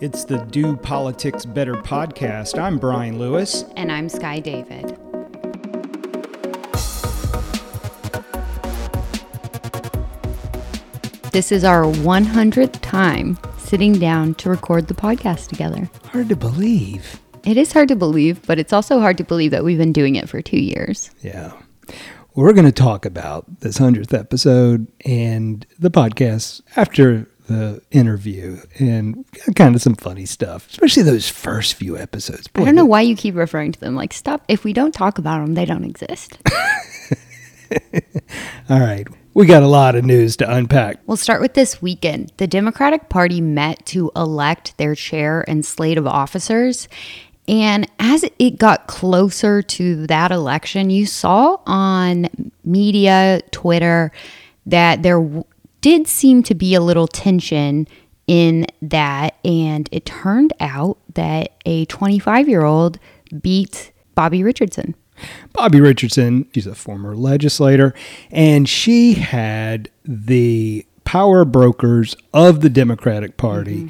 It's the Do Politics Better podcast. I'm Brian Lewis. And I'm Sky David. This is our 100th time sitting down to record the podcast together. Hard to believe. It is hard to believe, but it's also hard to believe that we've been doing it for two years. Yeah. We're going to talk about this 100th episode and the podcast after the interview and kind of some funny stuff, especially those first few episodes. Boy, I don't know why you keep referring to them. Like, stop. If we don't talk about them, they don't exist. All right. We got a lot of news to unpack. We'll start with this weekend. The Democratic Party met to elect their chair and slate of officers. And as it got closer to that election, you saw on media, Twitter, that there did seem to be a little tension in that. And it turned out that a 25 year old beat Bobbie Richardson. Bobbie Richardson, she's a former legislator, and she had the power brokers of the Democratic Party, mm-hmm.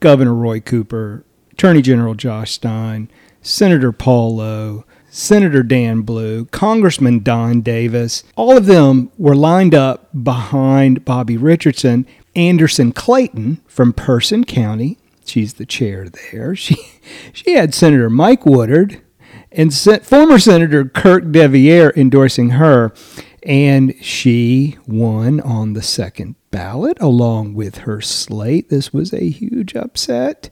Governor Roy Cooper, Attorney General Josh Stein, Senator Paul Lowe, Senator Dan Blue, Congressman Don Davis, all of them were lined up behind Bobbie Richardson. Anderson Clayton from Person County, she's the chair there. She she had Senator Mike Woodard and former Senator Kirk deViere endorsing her, and she won on the second ballot along with her slate. This was a huge upset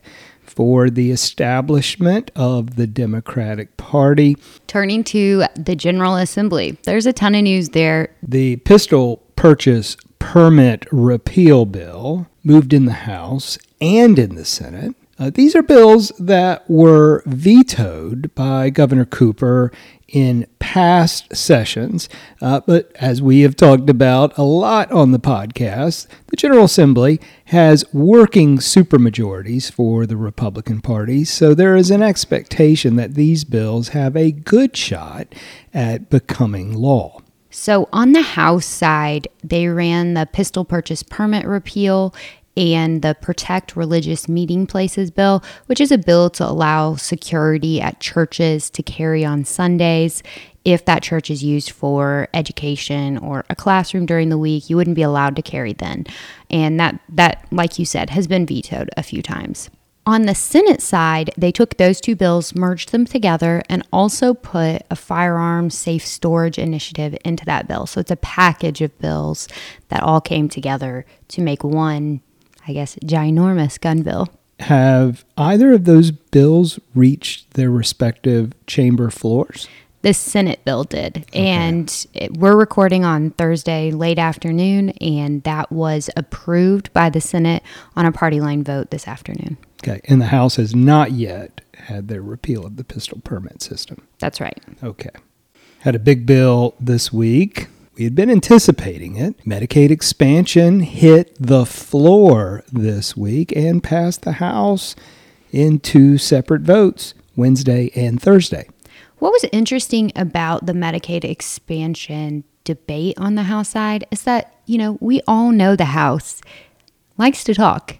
for the establishment of the Democratic Party. Turning to the General Assembly, there's a ton of news there. The pistol purchase permit repeal bill moved in the House and in the Senate. Uh, these are bills that were vetoed by Governor Cooper in past sessions. Uh, but as we have talked about a lot on the podcast, the General Assembly has working supermajorities for the Republican Party. So there is an expectation that these bills have a good shot at becoming law. So, on the House side, they ran the pistol purchase permit repeal and the Protect Religious Meeting Places bill, which is a bill to allow security at churches to carry on Sundays. If that church is used for education or a classroom during the week, you wouldn't be allowed to carry then. And that that like you said has been vetoed a few times. On the Senate side, they took those two bills, merged them together, and also put a firearms safe storage initiative into that bill. So it's a package of bills that all came together to make one I guess, ginormous gun bill. Have either of those bills reached their respective chamber floors? The Senate bill did. Okay. And it, we're recording on Thursday late afternoon, and that was approved by the Senate on a party line vote this afternoon. Okay. And the House has not yet had their repeal of the pistol permit system. That's right. Okay. Had a big bill this week we had been anticipating it. Medicaid expansion hit the floor this week and passed the House in two separate votes, Wednesday and Thursday. What was interesting about the Medicaid expansion debate on the House side is that, you know, we all know the House likes to talk.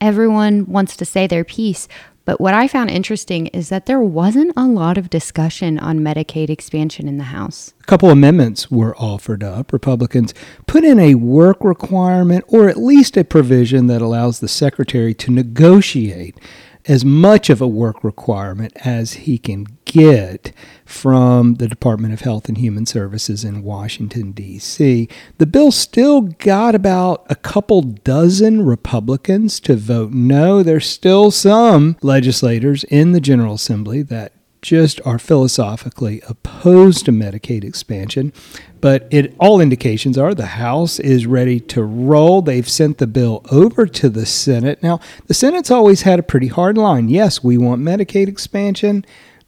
Everyone wants to say their piece, but what I found interesting is that there wasn't a lot of discussion on Medicaid expansion in the House. A couple amendments were offered up. Republicans put in a work requirement or at least a provision that allows the secretary to negotiate as much of a work requirement as he can get from the Department of Health and Human Services in Washington, D.C. The bill still got about a couple dozen Republicans to vote no. There's still some legislators in the General Assembly that just are philosophically opposed to Medicaid expansion. But it all indications are the House is ready to roll. They've sent the bill over to the Senate. Now, the Senate's always had a pretty hard line. Yes, we want Medicaid expansion,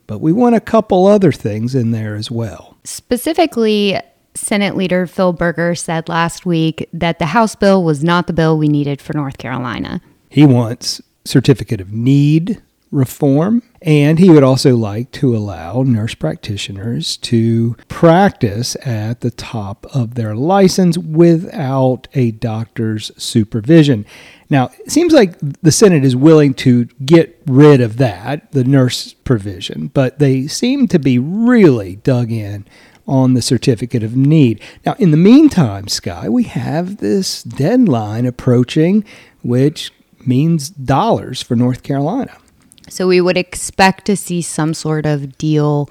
but we want a couple other things in there as well. Specifically, Senate Leader Phil Berger said last week that the House bill was not the bill we needed for North Carolina. He wants certificate of need reform And he would also like to allow nurse practitioners to practice at the top of their license without a doctor's supervision. Now, it seems like the Senate is willing to get rid of that, the nurse provision, but they seem to be really dug in on the certificate of need. Now, in the meantime, Sky, we have this deadline approaching, which means dollars for North Carolina. So we would expect to see some sort of deal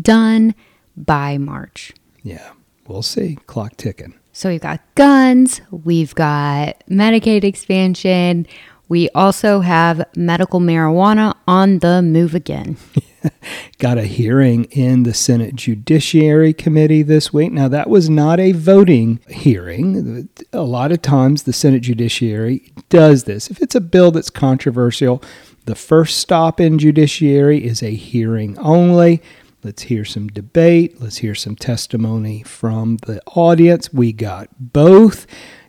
done by March. Yeah, we'll see. Clock ticking. So we've got guns, we've got Medicaid expansion, we also have medical marijuana on the move again. Got a hearing in the Senate Judiciary Committee this week. Now, that was not a voting hearing. A lot of times the Senate Judiciary does this. If it's a bill that's controversial, the first stop in Judiciary is a hearing only. Let's hear some debate. Let's hear some testimony from the audience. We got both.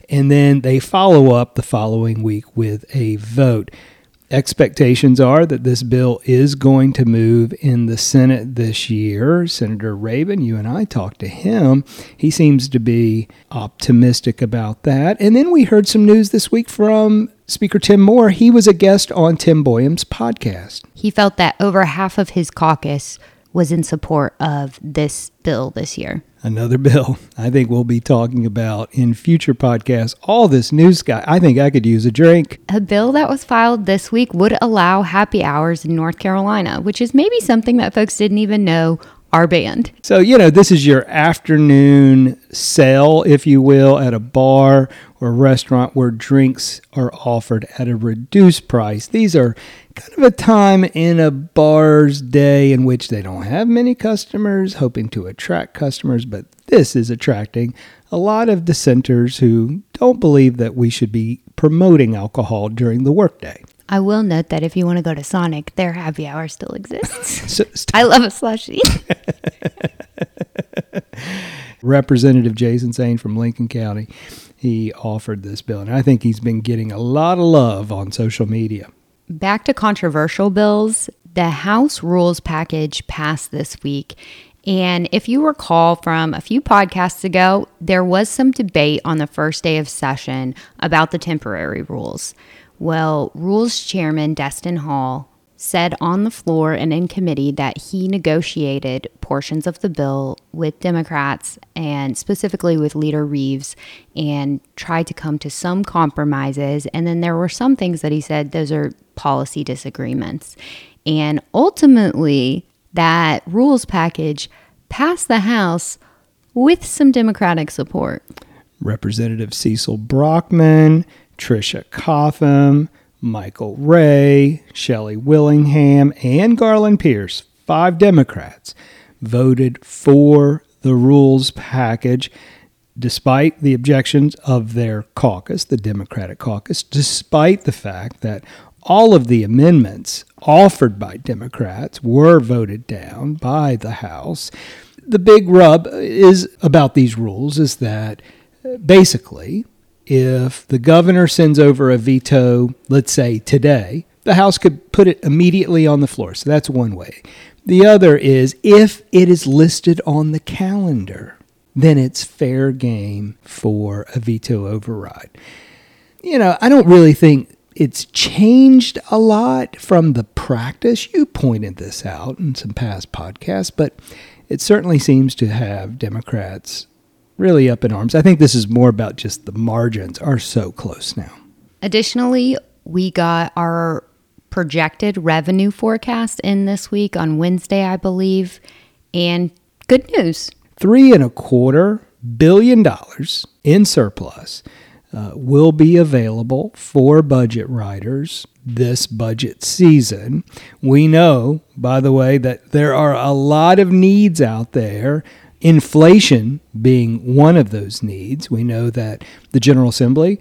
And then they follow up the following week with a vote. Expectations are that this bill is going to move in the Senate this year. Senator Rabon, you and I talked to him. He seems to be optimistic about that. And then we heard some news this week from Speaker Tim Moore. He was a guest on Tim Boyum's podcast. He felt that over half of his caucus was in support of this bill this year. Another bill I think we'll be talking about in future podcasts. All this news, guy, I think I could use a drink. A bill that was filed this week would allow happy hours in North Carolina, which is maybe something that folks didn't even know are band. So, you know, this is your afternoon sale, if you will, at a bar or restaurant where drinks are offered at a reduced price. These are kind of a time in a bar's day in which they don't have many customers, hoping to attract customers, but this is attracting a lot of dissenters who don't believe that we should be promoting alcohol during the workday. I will note that if you want to go to Sonic, their happy hour still exists. so, st- I love a slushie. Representative Jason Saine from Lincoln County, he offered this bill, and I think he's been getting a lot of love on social media. Back to controversial bills, the House Rules package passed this week. And if you recall from a few podcasts ago, there was some debate on the first day of session about the temporary rules. Well, Rules Chairman Destin Hall said on the floor and in committee that he negotiated portions of the bill with Democrats and specifically with Leader Reives and tried to come to some compromises. And then there were some things that he said those are policy disagreements. And ultimately, that rules package passed the House with some Democratic support. Representative Cecil Brockman, Tricia Cotham, Michael Wray, Shelly Willingham, and Garland Pierce, five Democrats, voted for the rules package despite the objections of their caucus, the Democratic caucus, despite the fact that all of the amendments offered by Democrats were voted down by the House. The big rub is about these rules is that basically if the governor sends over a veto, let's say today, the House could put it immediately on the floor. So that's one way. The other is if it is listed on the calendar, then it's fair game for a veto override. You know, I don't really think it's changed a lot from the practice. You pointed this out in some past podcasts, but it certainly seems to have Democrats really up in arms. I think this is more about just the margins are so close now. Additionally, we got our projected revenue forecast in this week on Wednesday, I believe. And good news three and a quarter billion dollars in surplus uh, will be available for budget writers this budget season. We know, by the way, that there are a lot of needs out there Inflation being one of those needs. We know that the General Assembly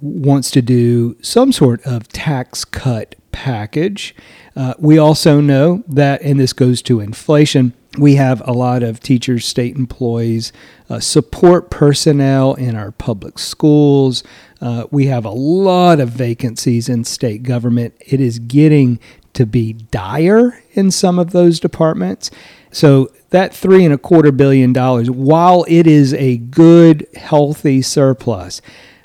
wants to do some sort of tax cut package. Uh, we also know that, and this goes to inflation, we have a lot of teachers, state employees, uh, support personnel in our public schools. Uh, we have a lot of vacancies in state government. It is getting to be dire in some of those departments. So that three and a quarter billion dollars, while it is a good, healthy surplus,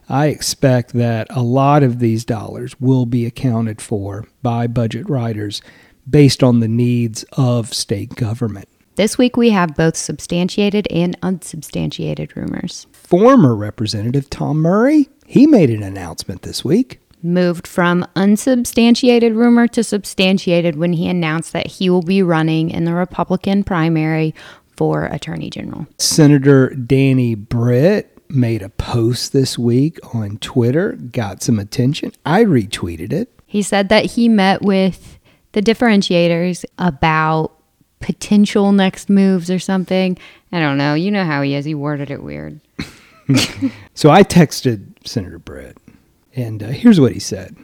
I expect that a lot of these dollars will be accounted for by budget writers based on the needs of state government. This week we have both substantiated and unsubstantiated rumors. Former Representative Tom Murry, he made an announcement this week. Moved from unsubstantiated rumor to substantiated when he announced that he will be running in the Republican primary for Attorney General. Senator Danny Britt made a post this week on Twitter, got some attention. I retweeted it. He said that he met with the differentiators about potential next moves or something. I don't know. You know how he is. He worded it weird. so I texted Senator Britt, and uh, here's what he said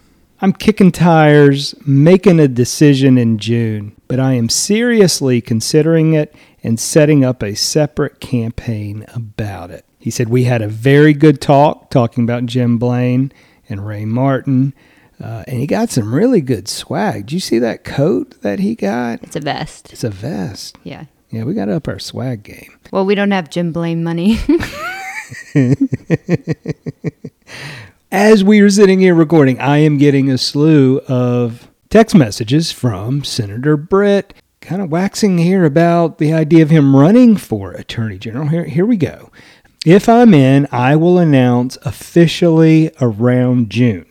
I'm kicking tires, making a decision in June, but I am seriously considering it and setting up a separate campaign about it. He said, We had a very good talk talking about Jim Blaine and Ray Martin. Uh, and he got some really good swag. Did you see that coat that he got? It's a vest. It's a vest. Yeah. Yeah, we got to up our swag game. Well, we don't have Jim Blaine money. As we are sitting here recording, I am getting a slew of text messages from Senator Britt, kind of waxing here about the idea of him running for Attorney General. Here, here we go. If I'm in, I will announce officially around June.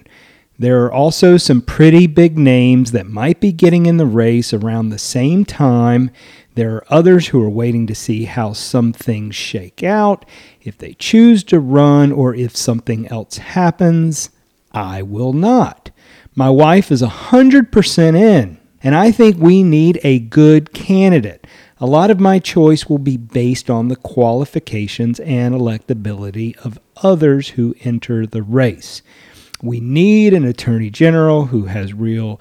There are also some pretty big names that might be getting in the race around the same time. There are others who are waiting to see how some things shake out. If they choose to run or if something else happens, I will not. My wife is 100% in, and I think we need a good candidate. A lot of my choice will be based on the qualifications and electability of others who enter the race. We need an attorney general who has real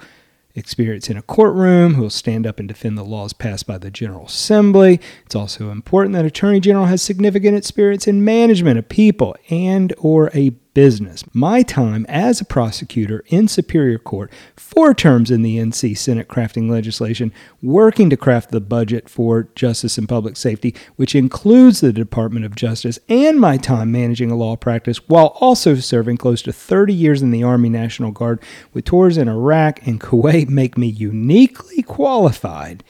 experience in a courtroom, who will stand up and defend the laws passed by the General Assembly. It's also important that Attorney General has significant experience in management of people and or a business. My time as a prosecutor in Superior Court, four terms in the NC Senate crafting legislation, working to craft the budget for justice and public safety, which includes the Department of Justice, and my time managing a law practice while also serving close to 30 years in the Army National Guard with tours in Iraq and Kuwait make me uniquely qualified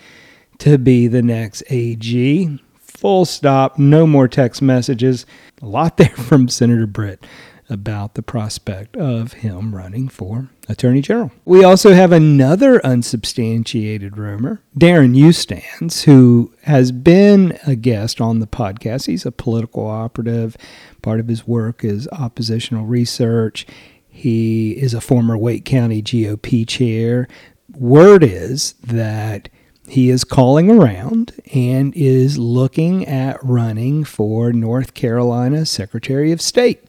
to be the next AG. Full stop, no more text messages. A lot there from Senator Britt about the prospect of him running for Attorney General. We also have another unsubstantiated rumor. Darren Eustance, who has been a guest on the podcast, he's a political operative. Part of his work is oppositional research. He is a former Wake County GOP chair. Word is that he is calling around and is looking at running for North Carolina Secretary of State.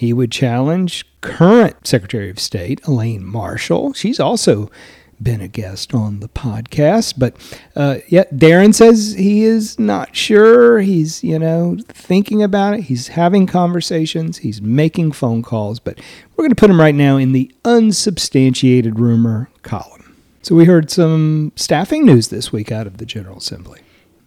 He would challenge current Secretary of State Elaine Marshall. She's also been a guest on the podcast, but uh, yet Darren says he is not sure. He's you know thinking about it. He's having conversations. He's making phone calls, but we're going to put him right now in the unsubstantiated rumor column. So we heard some staffing news this week out of the General Assembly.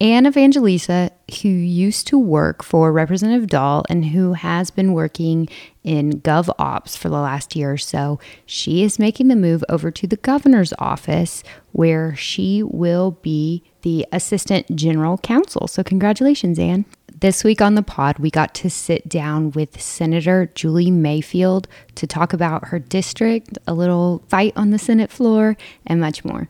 Anne Evangelista, who used to work for Representative Dahl and who has been working in Gov Ops for the last year or so, she is making the move over to the governor's office where she will be the assistant general counsel. So, congratulations, Anne. This week on the pod, we got to sit down with Senator Julie Mayfield to talk about her district, a little fight on the Senate floor, and much more.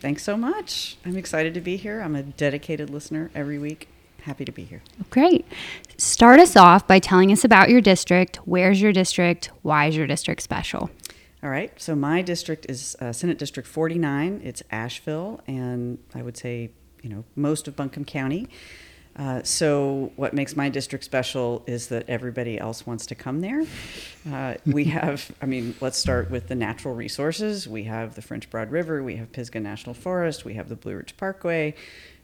Thanks so much. I'm excited to be here. I'm a dedicated listener every week. Happy to be here. Great. Start us off by telling us about your district. Where's your district? Why is your district special? All right. So my district is uh, Senate District 49. It's Asheville, and I would say, you know, most of Buncombe County. Uh, so what makes my district special is that everybody else wants to come there. Uh, we have, I mean, let's start with the natural resources. We have the French Broad River. We have Pisgah National Forest. We have the Blue Ridge Parkway.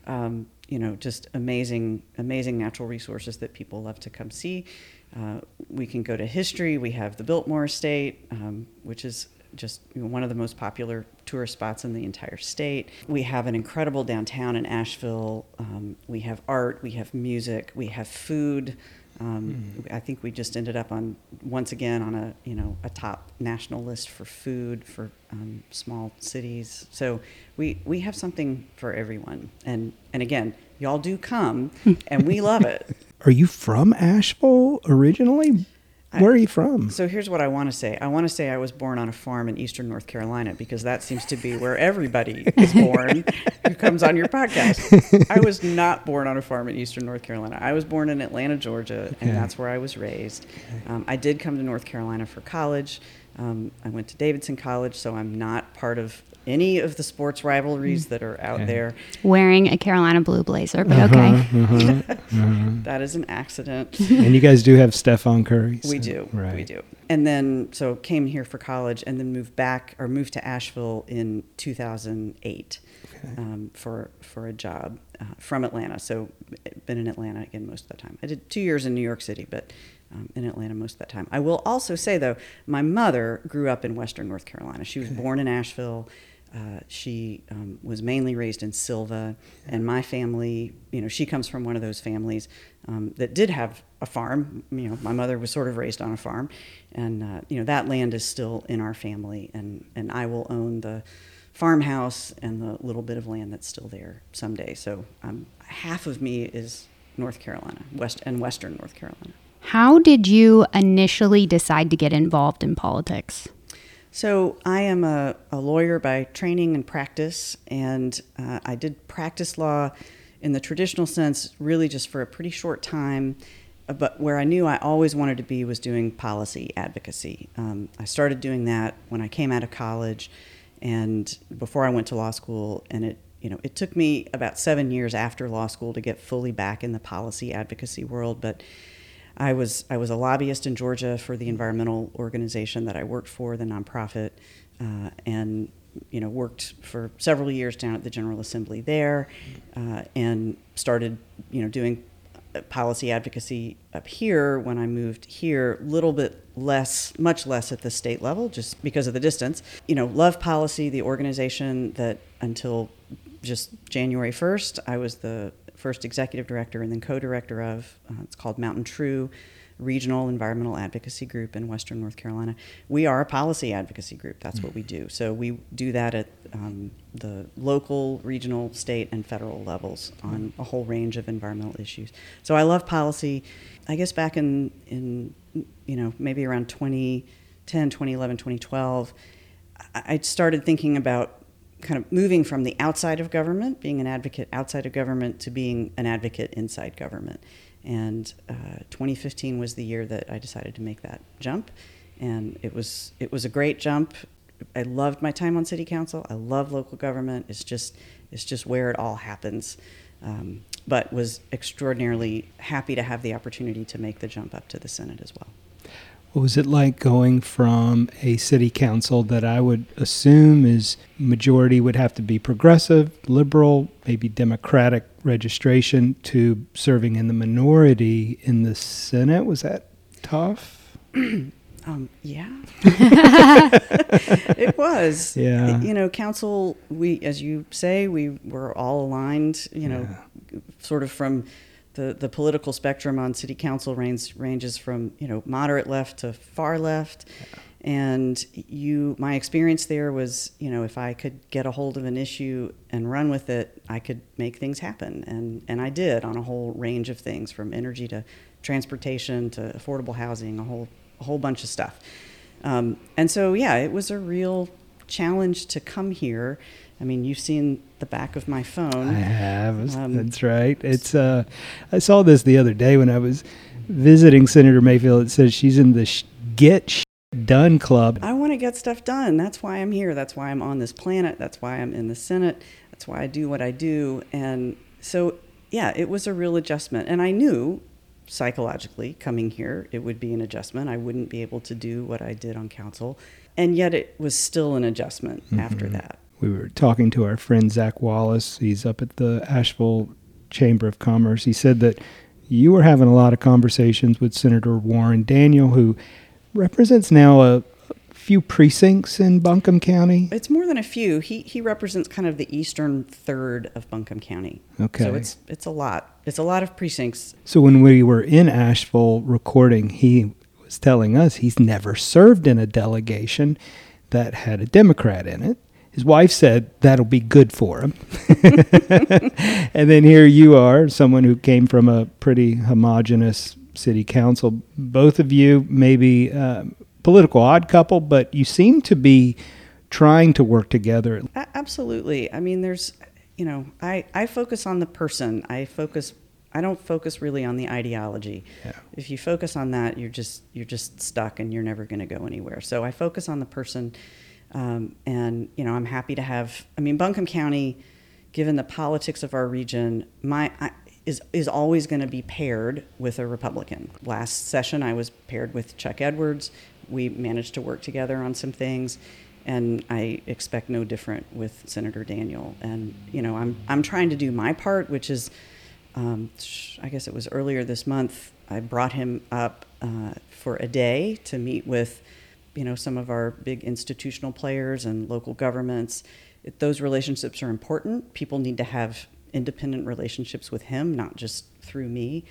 Um, you know, just amazing, amazing natural resources that people love to come see. Uh, we can go to history. We have the Biltmore Estate, um, which is just one of the most popular tourist spots in the entire state. We have an incredible downtown in Asheville. Um, we have art, we have music, we have food. Um, I think we just ended up on once again on a you know a top national list for food for um, small cities. So we we have something for everyone. And and again, y'all do come, and we love it. Are you from Asheville originally? Where are you from? So here's what I want to say. I want to say I was born on a farm in eastern North Carolina because that seems to be where everybody is born who comes on your podcast. I was not born on a farm in eastern North Carolina. I was born in Atlanta, Georgia, Okay. and that's where I was raised. Um, I did come to North Carolina for college. Um, I went to Davidson College, so I'm not part of any of the sports rivalries that are out Okay. there. Wearing a Carolina blue blazer, but Uh-huh, okay. uh-huh. That is an accident. and you guys do have Stephen Curry. We do. Right. We do. And then, so came here for college and then moved back or moved to Asheville in 2008 Okay. um, for, for a job uh, from Atlanta. So been in Atlanta again most of the time. I did two years in New York City, but um, in Atlanta most of that time. I will also say, though, my mother grew up in Western North Carolina. She was born in Asheville. Uh, she um, was mainly raised in Sylva, and my family, you know, she comes from one of those families um, that did have a farm. You know, my mother was sort of raised on a farm, and uh, you know that land is still in our family, and and I will own the farmhouse and the little bit of land that's still there someday. So um, half of me is North Carolina, West and Western North Carolina. How did you initially decide to get involved in politics? So I am a, a lawyer by training and practice, and uh, I did practice law in the traditional sense, really just for a pretty short time. uh, But where I knew I always wanted to be was doing policy advocacy. Um, I started doing that when I came out of college, and before I went to law school, and it you know it took me about seven years after law school to get fully back in the policy advocacy world, but. I was I was a lobbyist in Georgia for the environmental organization that I worked for, the nonprofit, uh, and you know worked for several years down at the General Assembly there, uh, and started you know doing policy advocacy up here when I moved here. A little bit less, much less at the state level, just because of the distance. You know, Love Policy, the organization that until just January 1st, I was the first executive director and then co-director of. Uh, it's called MountainTrue Regional Environmental Advocacy Group in Western North Carolina. We are a policy advocacy group. That's what we do. So we do that at um, the local, regional, state, and federal levels on a whole range of environmental issues. So I love policy. I guess back in in you know maybe around 2010, 2011, 2012, I I started thinking about kind of moving from the outside of government, being an advocate outside of government, to being an advocate inside government. And uh, 2015 was the year that I decided to make that jump, and it was it was a great jump. I loved my time on city council. I love local government. It's just it's just where it all happens. Um, but was extraordinarily happy to have the opportunity to make the jump up to the Senate as well. What was it like going from a city council that I would assume is majority would have to be progressive, liberal, maybe democratic registration to serving in the minority in the Senate? Was that tough? Um, yeah, it was. Yeah. you know, council. We, as you say, we were all aligned. You know, sort of from the the political spectrum on city council range ranges from you know moderate left to far left. And you, my experience there was, you know, if I could get a hold of an issue and run with it, I could make things happen, and and I did on a whole range of things, from energy to transportation to affordable housing, a whole a whole bunch of stuff. Um, and so, yeah, it was a real challenge to come here. I mean, you've seen the back of my phone. I have. Um, That's right. It's uh, I saw this the other day when I was visiting Senator Mayfield. It says she's in the sh- get sh- done club. I want to get stuff done. That's why I'm here. That's why I'm on this planet. That's why I'm in the Senate. That's why I do what I do. And so, yeah, it was a real adjustment. And I knew psychologically coming here it would be an adjustment. I wouldn't be able to do what I did on council. And yet it was still an adjustment mm-hmm. after that. We were talking to our friend Zach Wallace. He's up at the Asheville Chamber of Commerce. He said that you were having a lot of conversations with Senator Warren Daniel, who represents now a, few precincts in Buncombe County. It's more than a few. He he represents kind of the eastern third of Buncombe County. Okay. So it's it's a lot. It's a lot of precincts. So when we were in Asheville recording, he was telling us he's never served in a delegation that had a Democrat in it. His wife said that'll be good for him. and then here you are, someone who came from a pretty homogenous city council. Both of you maybe um, political odd couple, but you seem to be trying to work together. Absolutely. I mean, there's, you know, I, I focus on the person. I focus. I don't focus really on the ideology. Yeah. If you focus on that, you're just you're just stuck and you're never going to go anywhere. So I focus on the person, um, and you know, I'm happy to have. I mean, Buncombe County, given the politics of our region, my I, is is always going to be paired with a Republican. Last session, I was paired with Chuck Edwards we managed to work together on some things and I expect no different with Senator Daniel. And you know, I'm I'm trying to do my part, which is, um, I guess it was earlier this month. I brought him up uh, for a day to meet with, you know, some of our big institutional players and local governments. It, those relationships are important. People need to have independent relationships with him, not just through me.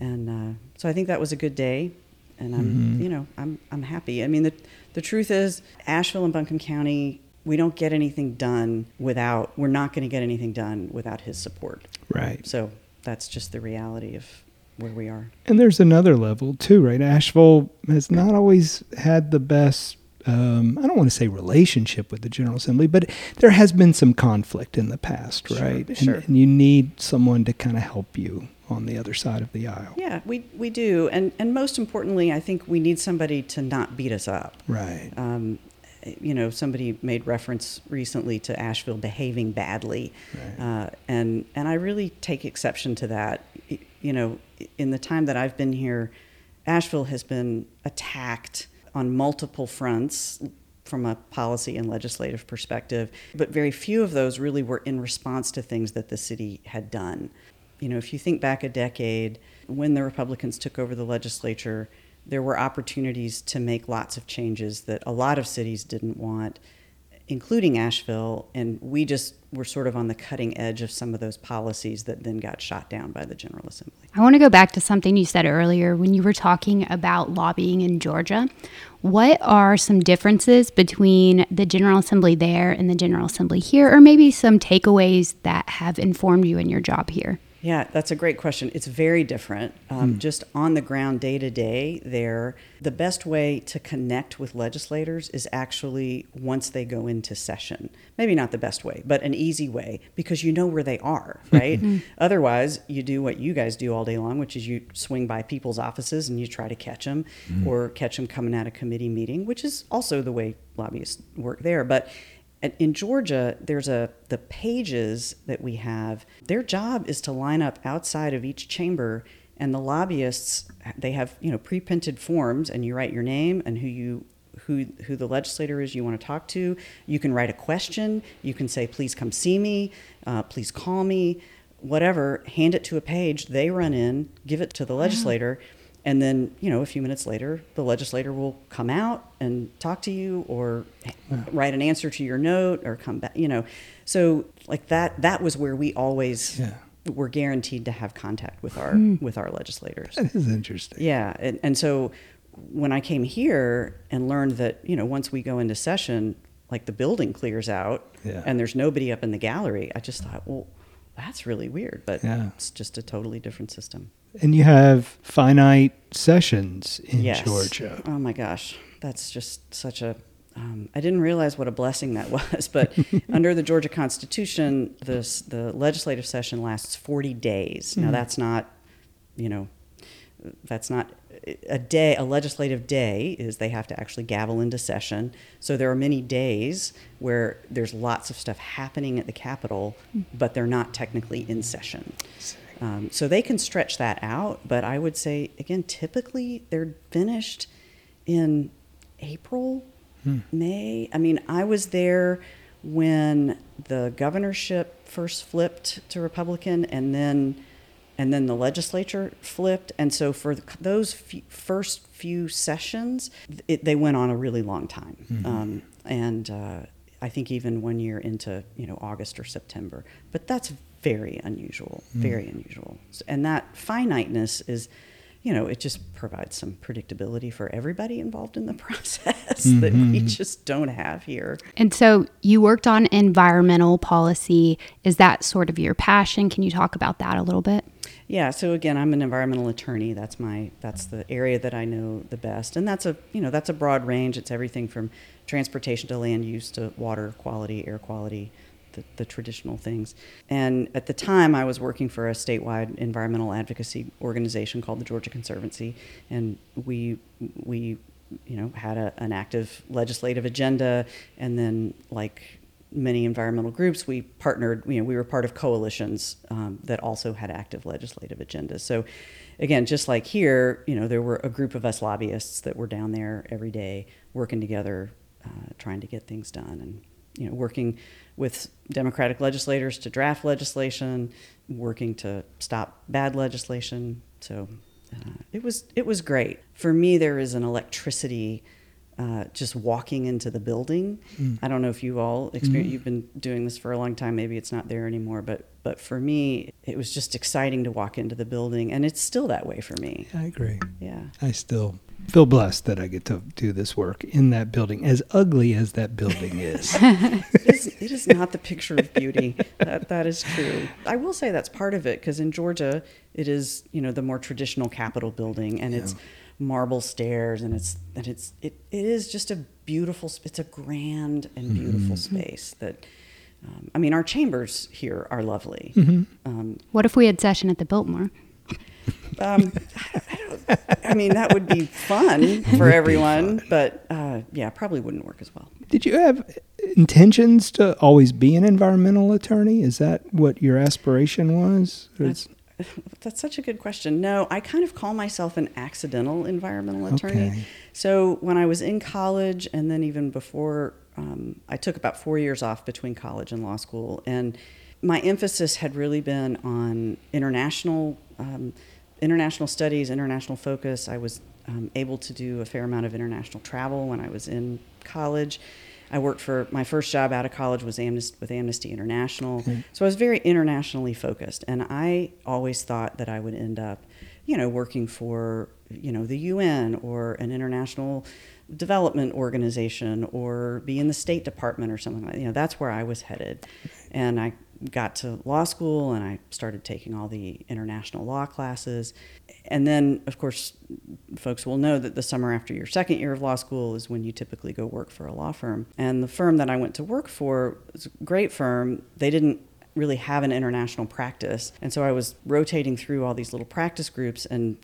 And uh, so I think that was a good day and I'm mm-hmm. you know I'm I'm happy. I mean the the truth is Asheville and Buncombe County we don't get anything done without we're not going to get anything done without his support. Right. So that's just the reality of where we are. And there's another level too, right? Asheville has not always had the best um, I don't want to say relationship with the General Assembly, but there has been some conflict in the past, right? Sure, sure. And, and you need someone to kind of help you on the other side of the aisle. Yeah, we, we do. And, and most importantly, I think we need somebody to not beat us up. Right. Um, you know, somebody made reference recently to Asheville behaving badly. Right. Uh, and, and I really take exception to that. You know, in the time that I've been here, Asheville has been attacked on multiple fronts from a policy and legislative perspective, but very few of those really were in response to things that the city had done. You know, if you think back a decade, when the Republicans took over the legislature, there were opportunities to make lots of changes that a lot of cities didn't want, including Asheville. And we just were sort of on the cutting edge of some of those policies that then got shot down by the General Assembly. I want to go back to something you said earlier when you were talking about lobbying in Georgia. What are some differences between the General Assembly there and the General Assembly here, or maybe some takeaways that have informed you in your job here? Yeah, that's a great question. It's very different. Um, mm. Just on the ground, day to day, there, the best way to connect with legislators is actually once they go into session. Maybe not the best way, but an easy way because you know where they are, right? Mm-hmm. Otherwise, you do what you guys do all day long, which is you swing by people's offices and you try to catch them mm. or catch them coming out of committee meeting, which is also the way lobbyists work there. But in Georgia, there's a the pages that we have. Their job is to line up outside of each chamber, and the lobbyists they have you know pre-printed forms, and you write your name and who you who who the legislator is you want to talk to. You can write a question. You can say, "Please come see me. Uh, please call me." Whatever. Hand it to a page. They run in, give it to the legislator. And then, you know, a few minutes later, the legislator will come out and talk to you or yeah. write an answer to your note or come back, you know. So like that that was where we always yeah. were guaranteed to have contact with our mm. with our legislators. That is interesting. Yeah. And, and so when I came here and learned that, you know, once we go into session, like the building clears out yeah. and there's nobody up in the gallery, I just thought, well, that's really weird, but yeah. it's just a totally different system. And you have finite sessions in yes. Georgia. Oh my gosh, that's just such a. Um, I didn't realize what a blessing that was, but under the Georgia Constitution, this, the legislative session lasts 40 days. Mm. Now, hmm. that's not, you know, that's not a day, a legislative day is they have to actually gavel into session. So there are many days where there's lots of stuff happening at the Capitol, but they're not technically in session. Um, so they can stretch that out, but I would say, again, typically they're finished in April, May. I mean, I was there when the governorship first flipped to Republican, and then and then the legislature flipped. And so for th- those few, first few sessions, it, they went on a really long time. Um, and uh, I think even one year into you know August or September. But that's very unusual, very unusual. And that finiteness is, you know, it just provides some predictability for everybody involved in the process that we just don't have here. And so you worked on environmental policy. Is that sort of your passion? Can you talk about that a little bit? Yeah, so again, I'm an environmental attorney. That's my that's the area that I know the best, and that's a you know that's a broad range. It's everything from transportation to land use to water quality, air quality, the, the traditional things. And at the time, I was working for a statewide environmental advocacy organization called the Georgia Conservancy, and we we you know had a, an active legislative agenda, and then like many environmental groups, we partnered, you know, we were part of coalitions um, that also had active legislative agendas. So, again, just like here, you know, there were a group of us lobbyists that were down there every day working together, uh, trying to get things done and, you know, working with Democratic legislators to draft legislation, working to stop bad legislation. So, uh, it was it was great. For me, there is an electricity uh, just walking into the building. I don't know if you all experience. You've been doing this for a long time. Maybe it's not there anymore, but but for me, it was just exciting to walk into the building, and it's still that way for me. I agree. Yeah. I still feel blessed that I get to do this work in that building, as ugly as that building is. it, is, it is not the picture of beauty. that, that is true. I will say that's part of it because in Georgia, it is you know the more traditional Capitol building, and it's marble stairs, and it's and it's it, it is just a beautiful. It's a grand and beautiful space that. Um, I mean, our chambers here are lovely. Um, What if we had session at the Biltmore? um, I, I mean, that would be fun for everyone, but uh, yeah, probably wouldn't work as well. Did you have intentions to always be an environmental attorney? Is that what your aspiration was? Or is- That's such a good question. No, I kind of call myself an accidental environmental attorney. Okay. So when I was in college, and then even before, um, I took about four years off between college and law school, and my emphasis had really been on international um, international studies, international focus. I was um, able to do a fair amount of international travel when I was in college. I worked for my first job out of college was Amnesty, with Amnesty International, mm-hmm. so I was very internationally focused, and I always thought that I would end up, you know, working for you know the UN or an international development organization or be in the State Department or something like you know that's where I was headed, and I got to law school and I started taking all the international law classes. And then, of course, folks will know that the summer after your second year of law school is when you typically go work for a law firm. And the firm that I went to work for was a great firm. They didn't really have an international practice. And so I was rotating through all these little practice groups and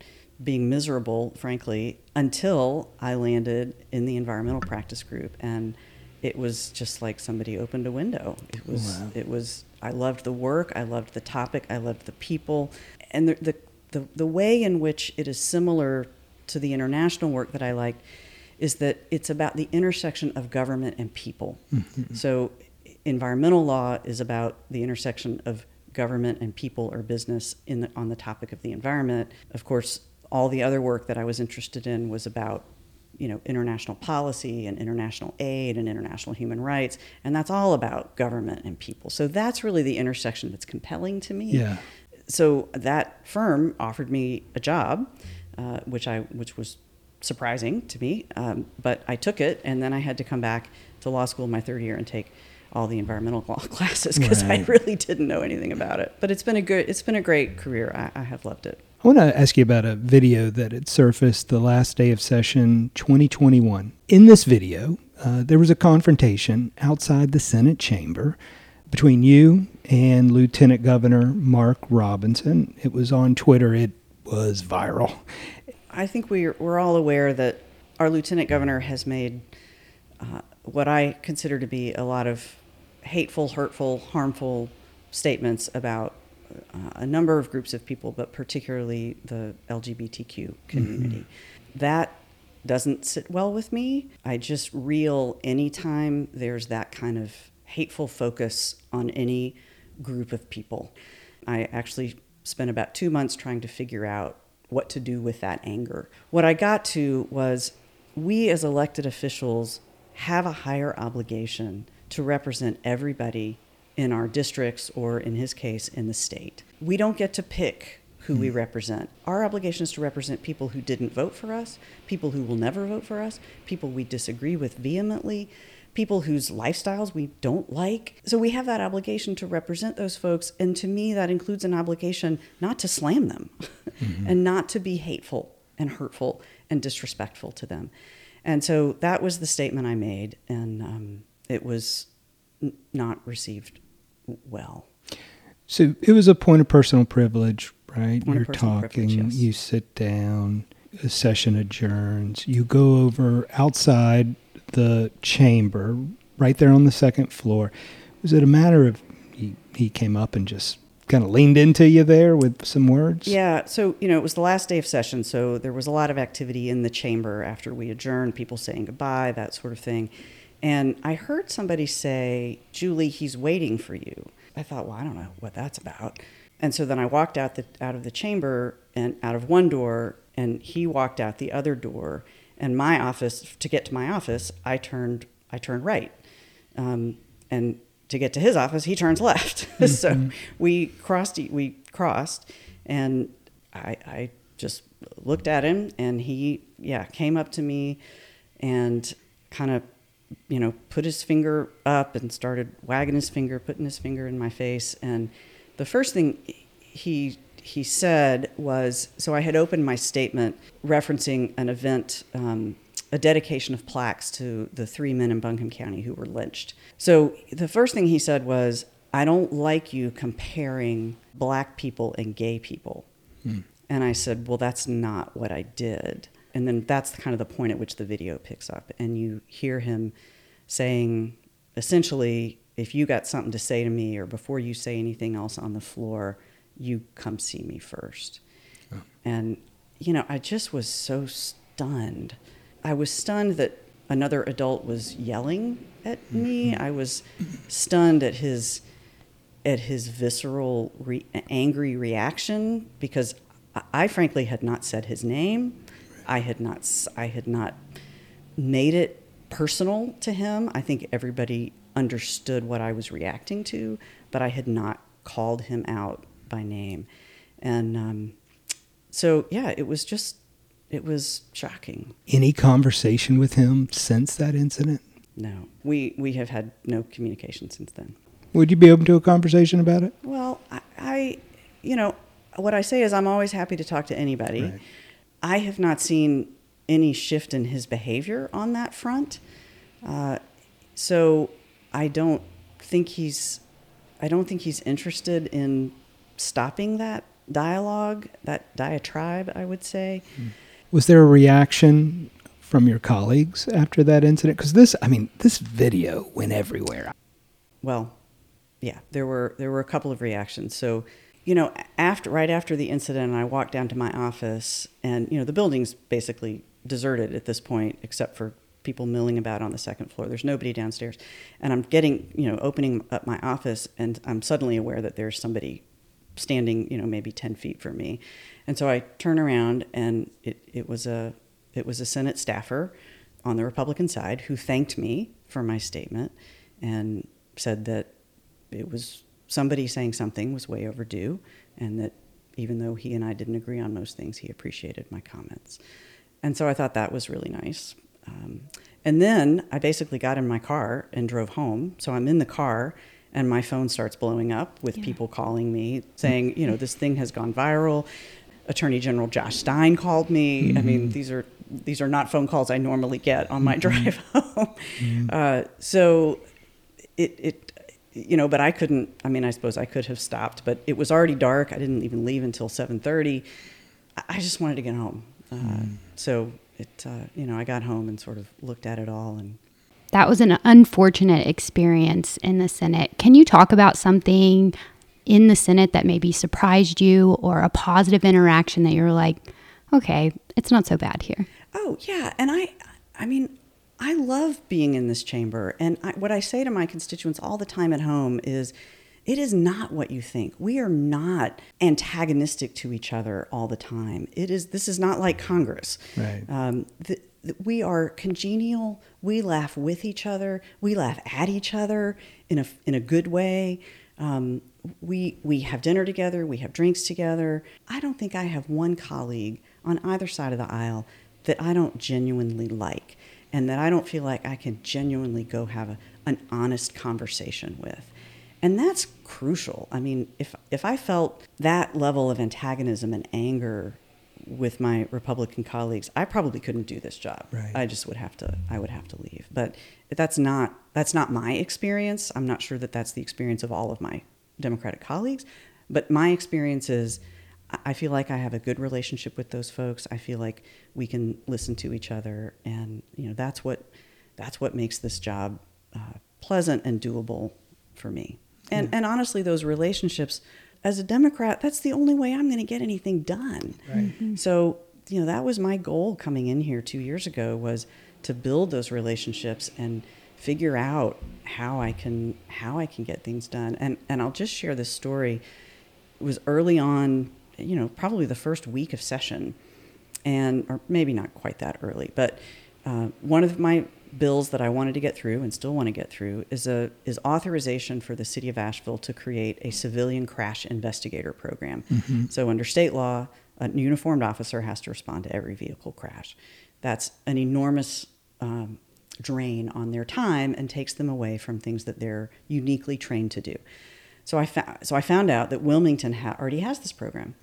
being miserable, frankly, until I landed in the environmental practice group. And it was just like somebody opened a window. It was, Wow. it was, I loved the work, I loved the topic, I loved the people. And the, the, the, the way in which it is similar to the international work that I liked is that it's about the intersection of government and people. Mm-hmm. So, environmental law is about the intersection of government and people or business in the, on the topic of the environment. Of course, all the other work that I was interested in was about you know international policy and international aid and international human rights and that's all about government and people so that's really the intersection that's compelling to me Yeah. so that firm offered me a job, uh, which I which was surprising to me, um, but I took it, and then I had to come back to law school my third year and take all the environmental law classes because I really didn't know anything about it. But it's been a good, it's been a great career. I, I have loved it. I want to ask you about a video that had surfaced the last day of session 2021. In this video, uh, there was a confrontation outside the Senate chamber between you and Lieutenant Governor Mark Robinson. It was on Twitter. It was viral. I think we're, we're all aware that our lieutenant governor has made uh, what I consider to be a lot of hateful, hurtful, harmful statements about a number of groups of people, but particularly the LGBTQ community. Mm-hmm. That doesn't sit well with me. I just reel anytime there's that kind of hateful focus on any group of people. I actually spent about two months trying to figure out what to do with that anger. What I got to was we as elected officials have a higher obligation to represent everybody in our districts or in his case in the state. We don't get to pick who we hmm. represent. Our obligation is to represent people who didn't vote for us, people who will never vote for us, people we disagree with vehemently, people whose lifestyles we don't like. So we have that obligation to represent those folks. And to me, that includes an obligation not to slam them mm-hmm. and not to be hateful and hurtful and disrespectful to them. And so that was the statement I made. And um, it was n- not received well. So it was a point of personal privilege, right? Point You're talking, yes. you sit down, a session adjourns, you go over outside the chamber, right there on the second floor. Was it a matter of he, he came up and just kind of leaned into you there with some words? Yeah. So, you know, it was the last day of session. So there was a lot of activity in the chamber after we adjourned, people saying goodbye, that sort of thing. And I heard somebody say, Julie, he's waiting for you. I thought, well, I don't know what that's about. And so then I walked out the out of the chamber and out of one door, and he walked out the other door. And my office, to get to my office, I turned I turned right, um, and to get to his office, he turns left. Mm-hmm. so we crossed we crossed, and I, I just looked at him, and he yeah came up to me, and kind of you know, put his finger up and started wagging his finger, putting his finger in my face. And the first thing he he said was, so I had opened my statement referencing an event, um, a dedication of plaques to the three men in Buncombe County who were lynched. So the first thing he said was, I don't like you comparing black people and gay people. Hmm. And I said, well, that's not what I did and then that's kind of the point at which the video picks up. And you hear him saying essentially if you got something to say to me or before you say anything else on the floor you come see me first. Oh. and you know i just was so stunned. I was stunned that another adult was yelling at mm-hmm. me. I was stunned at his at his visceral re- angry reaction because I, I frankly had not said his name I had not I had not made it personal to him. I think everybody understood what I was reacting to, but I had not called him out by name. And um, so, yeah, it was just, it was shocking. Any conversation with him since that incident? No, we, we have had no communication since then. Would you be open to a conversation about it? Well, I, I you know, what I say is I'm always happy to talk to anybody. Right. I have not seen any shift in his behavior on that front. Uh, so I don't think he's I don't think he's interested in stopping that dialogue, that diatribe, I would say. Was there a reaction from your colleagues after that incident? Because this, I mean, this video went everywhere. Well, yeah, there were there were a couple of reactions. So you know, after right after the incident, I walked down to my office, and you know, the building's basically deserted at this point, except for people milling about on the second floor. There's nobody downstairs, and I'm getting, you know, opening up my office, and I'm suddenly aware that there's somebody standing, you know, maybe ten feet from me, and so I turn around, and it, it was a it was a Senate staffer on the Republican side who thanked me for my statement and said that it was somebody saying something was way overdue, and that even though he and I didn't agree on most things, he appreciated my comments. And so I thought that was really nice. Um, and then I basically got in my car and drove home. So I'm in the car, and my phone starts blowing up with yeah. people calling me saying, you know, this thing has gone viral. Attorney General Josh Stein called me. Mm-hmm. I mean, these are these are not phone calls I normally get on my mm-hmm. drive home. Mm-hmm. Uh, so it, it you know, but I couldn't. I mean, I suppose I could have stopped, but it was already dark. I didn't even leave until seven thirty. I just wanted to get home. Uh, mm. So it, uh, you know, I got home and sort of looked at it all and. That was an unfortunate experience in the Senate. Can you talk about something in the Senate that maybe surprised you or a positive interaction that you're like, okay, it's not so bad here? Oh, yeah. And I, I mean, I love being in this chamber. And I, what I say to my constituents all the time at home is it is not what you think. We are not antagonistic to each other all the time. It is. This is not like Congress. Right. Um, the, the, we are congenial. We laugh with each other. We laugh at each other in a in a good way. Um, we we have dinner together. We have drinks together. I don't think I have one colleague on either side of the aisle that I don't genuinely like, and that I don't feel like I can genuinely go have a, an honest conversation with. And that's crucial. I mean, if if I felt that level of antagonism and anger with my Republican colleagues, I probably couldn't do this job. Right. I just would have to I would have to leave. But that's not that's not my experience. I'm not sure that that's the experience of all of my Democratic colleagues, but my experience is I feel like I have a good relationship with those folks. I feel like we can listen to each other, and you know that's what that's what makes this job uh, pleasant and doable for me. And and honestly, those relationships, as a Democrat, that's the only way I'm going to get anything done. Right. Mm-hmm. So you know that was my goal coming in here two years ago was to build those relationships and figure out how I can how I can get things done. And and I'll just share this story. It was early on, you know, probably the first week of session, and or maybe not quite that early, but uh, one of my bills that I wanted to get through and still want to get through is a is authorization for the city of Asheville to create a civilian crash investigator program. Mm-hmm. So under state law, a uniformed officer has to respond to every vehicle crash. That's an enormous um, drain on their time and takes them away from things that they're uniquely trained to do. So I found so I found out that Wilmington ha- already has this program.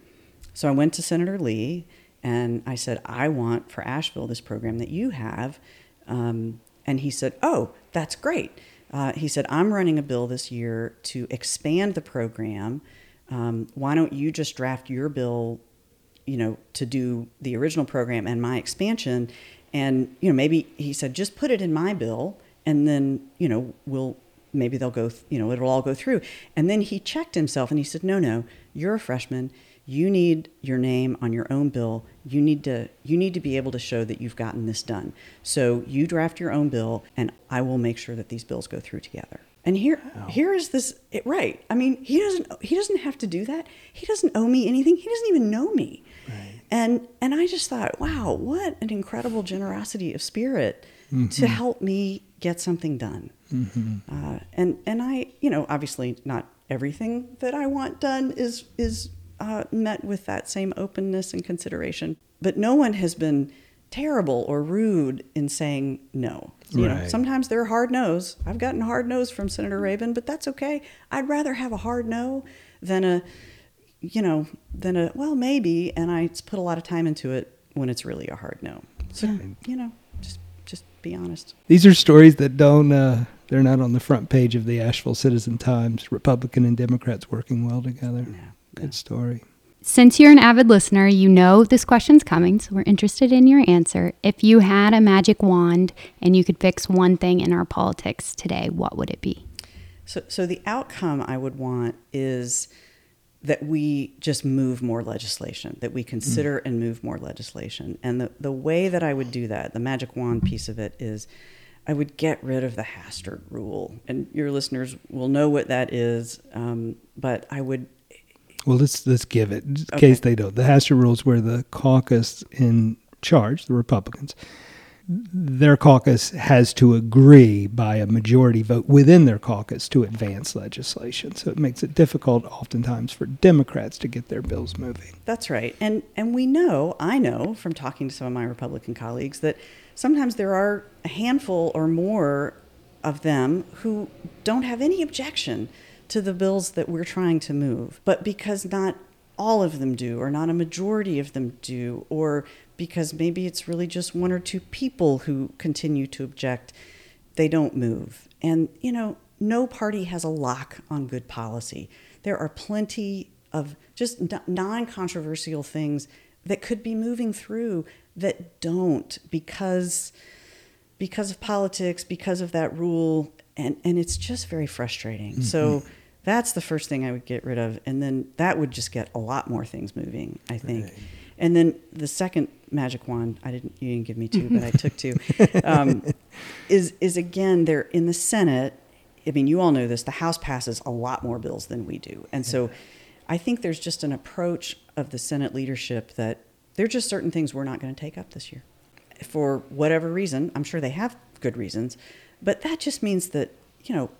So I went to Senator Lee and I said, I want for Asheville this program that you have um, and he said, Oh, that's great. Uh, he said, I'm running a bill this year to expand the program. Um, why don't you just draft your bill, you know, to do the original program and my expansion? And, you know, maybe he said, just put it in my bill and then, you know, we'll, maybe they'll go, th- you know, it'll all go through. And then he checked himself and he said, No, no, you're a freshman you need your name on your own bill you need to you need to be able to show that you've gotten this done so you draft your own bill and i will make sure that these bills go through together and here wow. here is this it, right i mean he doesn't he doesn't have to do that he doesn't owe me anything he doesn't even know me right. and and i just thought wow what an incredible generosity of spirit mm-hmm. to help me get something done mm-hmm. uh, and and i you know obviously not everything that i want done is is uh, met with that same openness and consideration. But no one has been terrible or rude in saying no. You right. know, sometimes they're hard no's. I've gotten hard no's from Senator Rabon, but that's okay. I'd rather have a hard no than a, you know, than a well maybe, and I put a lot of time into it when it's really a hard no. So yeah. you know, just just be honest. These are stories that don't. Uh, they're not on the front page of the Asheville Citizen Times. Republican and Democrats working well together. Good story. Since you're an avid listener, you know this question's coming, so we're interested in your answer. If you had a magic wand and you could fix one thing in our politics today, what would it be? So, so the outcome I would want is that we just move more legislation, that we consider mm. and move more legislation. And the, the way that I would do that, the magic wand piece of it, is I would get rid of the Hastert rule. And your listeners will know what that is, um, but I would well, let's let's give it in okay. case they don't. The Hastert rules where the caucus in charge, the Republicans, their caucus has to agree by a majority vote within their caucus to advance legislation. So it makes it difficult oftentimes for Democrats to get their bills moving. That's right. And and we know, I know from talking to some of my Republican colleagues that sometimes there are a handful or more of them who don't have any objection to the bills that we're trying to move. But because not all of them do, or not a majority of them do, or because maybe it's really just one or two people who continue to object, they don't move. And, you know, no party has a lock on good policy. There are plenty of just non controversial things that could be moving through that don't because because of politics, because of that rule, and and it's just very frustrating. Mm-hmm. So that's the first thing I would get rid of, and then that would just get a lot more things moving. I think. Right. And then the second magic wand, I didn't, you didn't give me two, but I took two, um, is, is again, they're in the Senate. I mean, you all know this, the House passes a lot more bills than we do. And so I think there's just an approach of the Senate leadership that there are just certain things we're not going to take up this year for whatever reason. I'm sure they have good reasons, but that just means that, you know,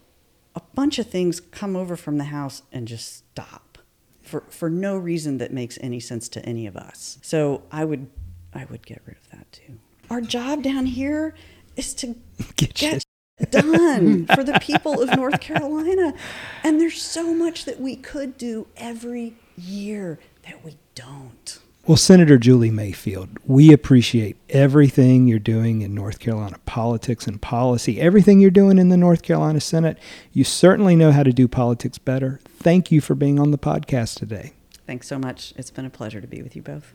a bunch of things come over from the House and just stop for, for no reason that makes any sense to any of us. So I would I would get rid of that too. Our job down here is to get, get done for the people of North Carolina. And there's so much that we could do every year that we don't. Well, Senator Julie Mayfield, we appreciate everything you're doing in North Carolina politics and policy, everything you're doing in the North Carolina Senate. You certainly know how to do politics better. Thank you for being on the podcast today. Thanks so much. It's been a pleasure to be with you both.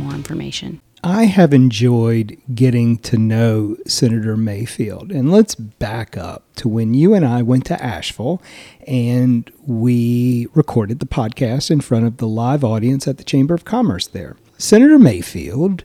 more information. I have enjoyed getting to know Senator Mayfield. And let's back up to when you and I went to Asheville and we recorded the podcast in front of the live audience at the Chamber of Commerce there. Senator Mayfield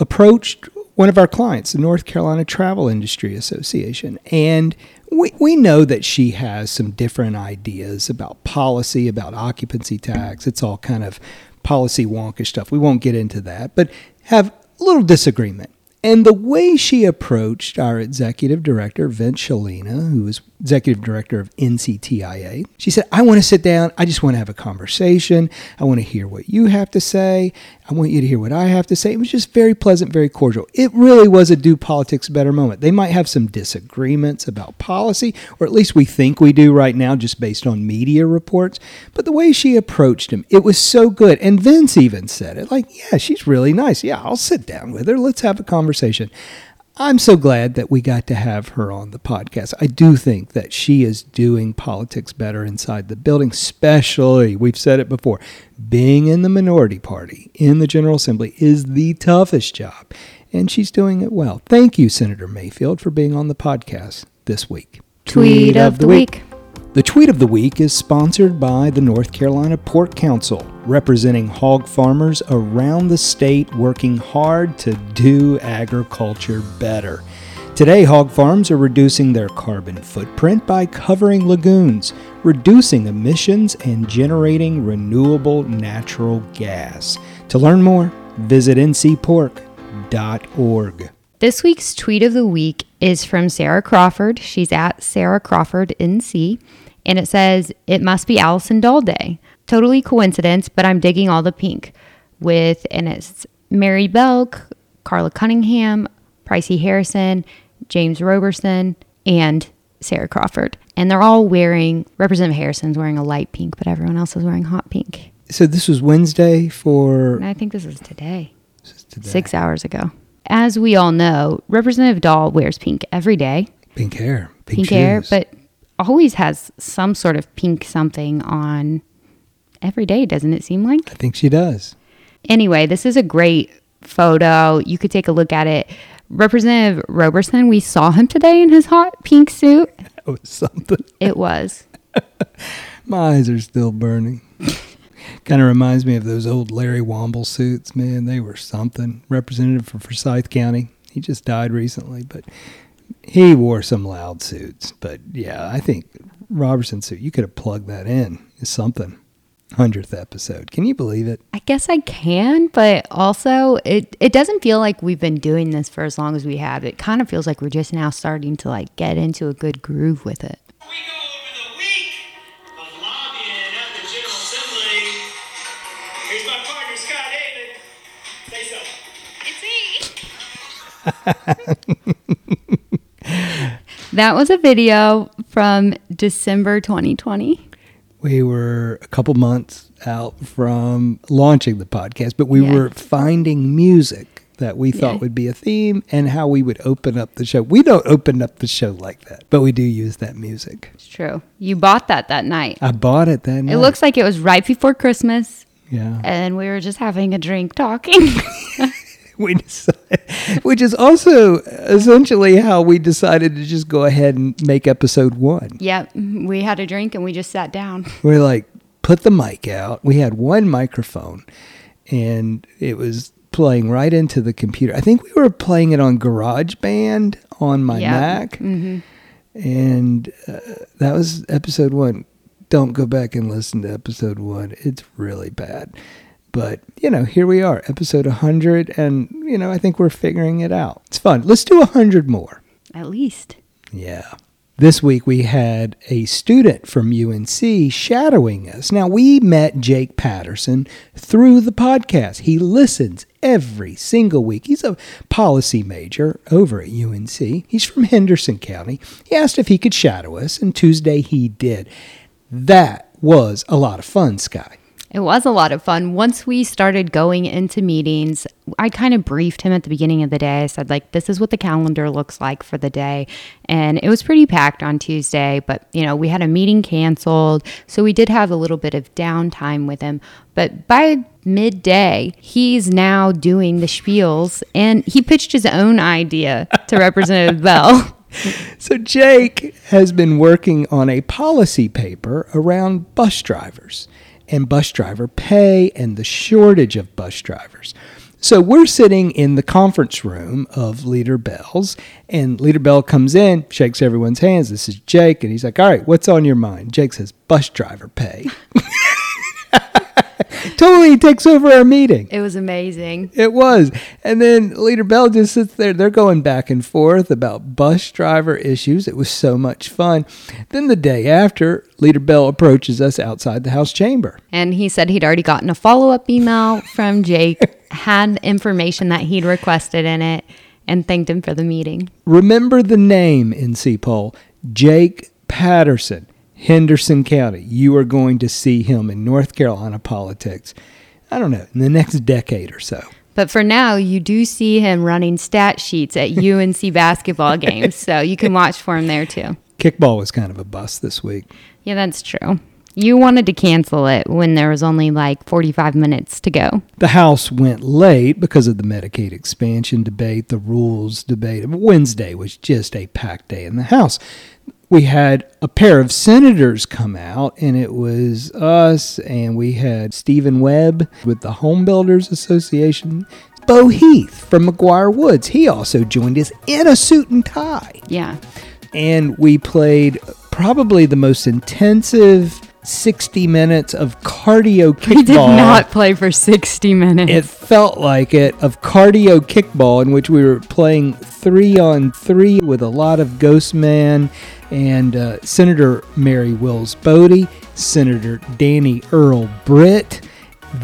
approached one of our clients, the North Carolina Travel Industry Association, and we, we know that she has some different ideas about policy, about occupancy tax. It's all kind of policy wonkish stuff. We won't get into that, but have a little disagreement. And the way she approached our executive director, Vince Shalina, who was executive director of NCTIA, she said, I want to sit down. I just want to have a conversation. I want to hear what you have to say. I want you to hear what I have to say. It was just very pleasant, very cordial. It really was a do politics better moment. They might have some disagreements about policy, or at least we think we do right now, just based on media reports. But the way she approached him, it was so good. And Vince even said it like, yeah, she's really nice. Yeah, I'll sit down with her. Let's have a conversation. I'm so glad that we got to have her on the podcast. I do think that she is doing politics better inside the building, especially, we've said it before, being in the minority party in the General Assembly is the toughest job, and she's doing it well. Thank you, Senator Mayfield, for being on the podcast this week. Tweet, of, of, the week. week. The tweet of the week is sponsored by the North Carolina Pork Council, representing hog farmers around the state working hard to do agriculture better. Today, hog farms are reducing their carbon footprint by covering lagoons, reducing emissions, and generating renewable natural gas. To learn more, visit ncpork.org. This week's tweet of the week is from Sarah Crawford. She's at Sarah Crawford NC, and it says, It must be Allison Dahle Day. Totally coincidence, but I'm digging all the pink. With, and it's Mary Belk, Carla Cunningham, Pricey Harrison, James Roberson, and Sarah Crawford. And they're all wearing, Representative Harrison's wearing a light pink, but everyone else is wearing hot pink. So this was Wednesday for. And I think this is today. This is today. Six hours ago as we all know, Representative Dahle wears pink every day. Pink hair. Pink, pink hair, but always has some sort of pink something on every day, doesn't it seem like? I think she does. Anyway, this is a great photo. You could take a look at it. Representative Roberson, we saw him today in his hot pink suit. That was oh, something. It was. My eyes are still burning. Kind of reminds me of those old Larry Womble suits, man. They were something. Representative for Forsyth County. He just died recently, but he wore some loud suits. But yeah, I think Roberson suit, you could have plugged that in. Is something. 100th episode. Can you believe it? I guess I can, but also it it doesn't feel like we've been doing this for as long as we have. It kind of feels like we're just now starting to like get into a good groove with it. That was a video from December 2020. We were a couple months out from launching the podcast, but we Yeah. were finding music that we thought Yeah. would be a theme and how we would open up the show. We don't open up the show like that, but we do use that music. It's true. You bought that that night. I bought it then. It looks like it was right before Christmas, yeah. and we were just having a drink talking. we decided, which is also essentially how we decided to just go ahead and make episode one. yep. We had a drink and we just sat down. We're like, put the mic out. We had one microphone, and it was playing right into the computer. I think we were playing it on GarageBand on my Yeah. Mac, hmm and uh, that was episode one. Don't go back and listen to episode one; it's really bad. But you know, here we are, episode 100, and you know, I think we're figuring it out. It's fun. Let's do 100 more. At least. Yeah. This week we had a student from UNC shadowing us. Now, we met Jake Patterson through the podcast. He listens every single week. He's a policy major over at UNC. He's from Henderson County. He asked if he could shadow us, and Tuesday he did. That was a lot of fun, Sky. It was a lot of fun. Once we started going into meetings, I kind of briefed him at the beginning of the day. I said, like, this is what the calendar looks like for the day. And it was pretty packed on Tuesday, but, you know, we had a meeting canceled. So we did have a little bit of downtime with him. But by midday, he's now doing the spiels and he pitched his own idea to Representative Bell. So, Jake has been working on a policy paper around bus drivers and bus driver pay and the shortage of bus drivers. So, we're sitting in the conference room of Leader Bell's, and Leader Bell comes in, shakes everyone's hands. This is Jake, and he's like, All right, what's on your mind? Jake says, Bus driver pay. totally takes over our meeting. It was amazing. It was. And then Leader Bell just sits there. They're going back and forth about bus driver issues. It was so much fun. Then the day after, Leader Bell approaches us outside the House chamber. And he said he'd already gotten a follow up email from Jake, had information that he'd requested in it, and thanked him for the meeting. Remember the name in C Poll Jake Patterson, Henderson County. You are going to see him in North Carolina politics, I don't know, in the next decade or so. But for now, you do see him running stat sheets at UNC basketball games. So you can watch for him there too. Kickball was kind of a bust this week. Yeah, that's true. You wanted to cancel it when there was only like 45 minutes to go. The House went late because of the Medicaid expansion debate, the rules debate. Wednesday was just a packed day in the House. We had a pair of senators come out, and it was us, and we had Stephen Webb with the Home Builders Association. Bo Heath from McGuireWoods, he also joined us in a suit and tie Yeah. and we played probably the most intensive 60 minutes of cardio kickball. We did not play for 60 minutes. It felt like it of cardio kickball in which we were playing three on three with a lot of Ghost Man and uh, Senator Mary Wills Bode, Senator Danny Earl Britt.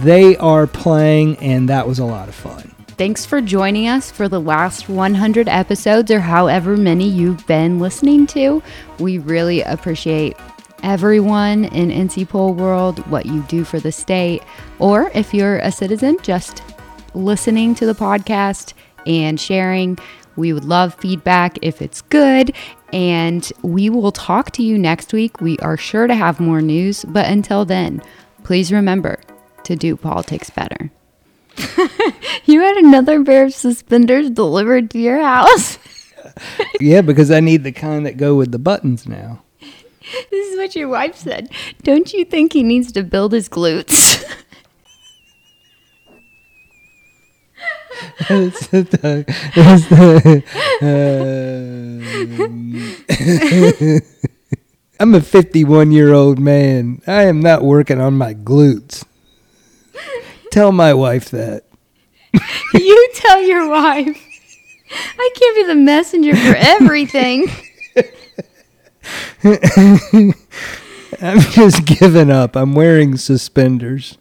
They are playing, and that was a lot of fun. Thanks for joining us for the last 100 episodes or however many you've been listening to. We really appreciate everyone in NC Pole world, what you do for the state, or if you're a citizen, just listening to the podcast and sharing. We would love feedback if it's good. And we will talk to you next week. We are sure to have more news. But until then, please remember to do politics better. You had another pair of suspenders delivered to your house. Yeah, because I need the kind that go with the buttons now. This is what your wife said. Don't you think he needs to build his glutes? It's the- it's the- um, I'm a 51 year old man. I am not working on my glutes. Tell my wife that. you tell your wife. I can't be the messenger for everything. I'm just giving up. I'm wearing suspenders.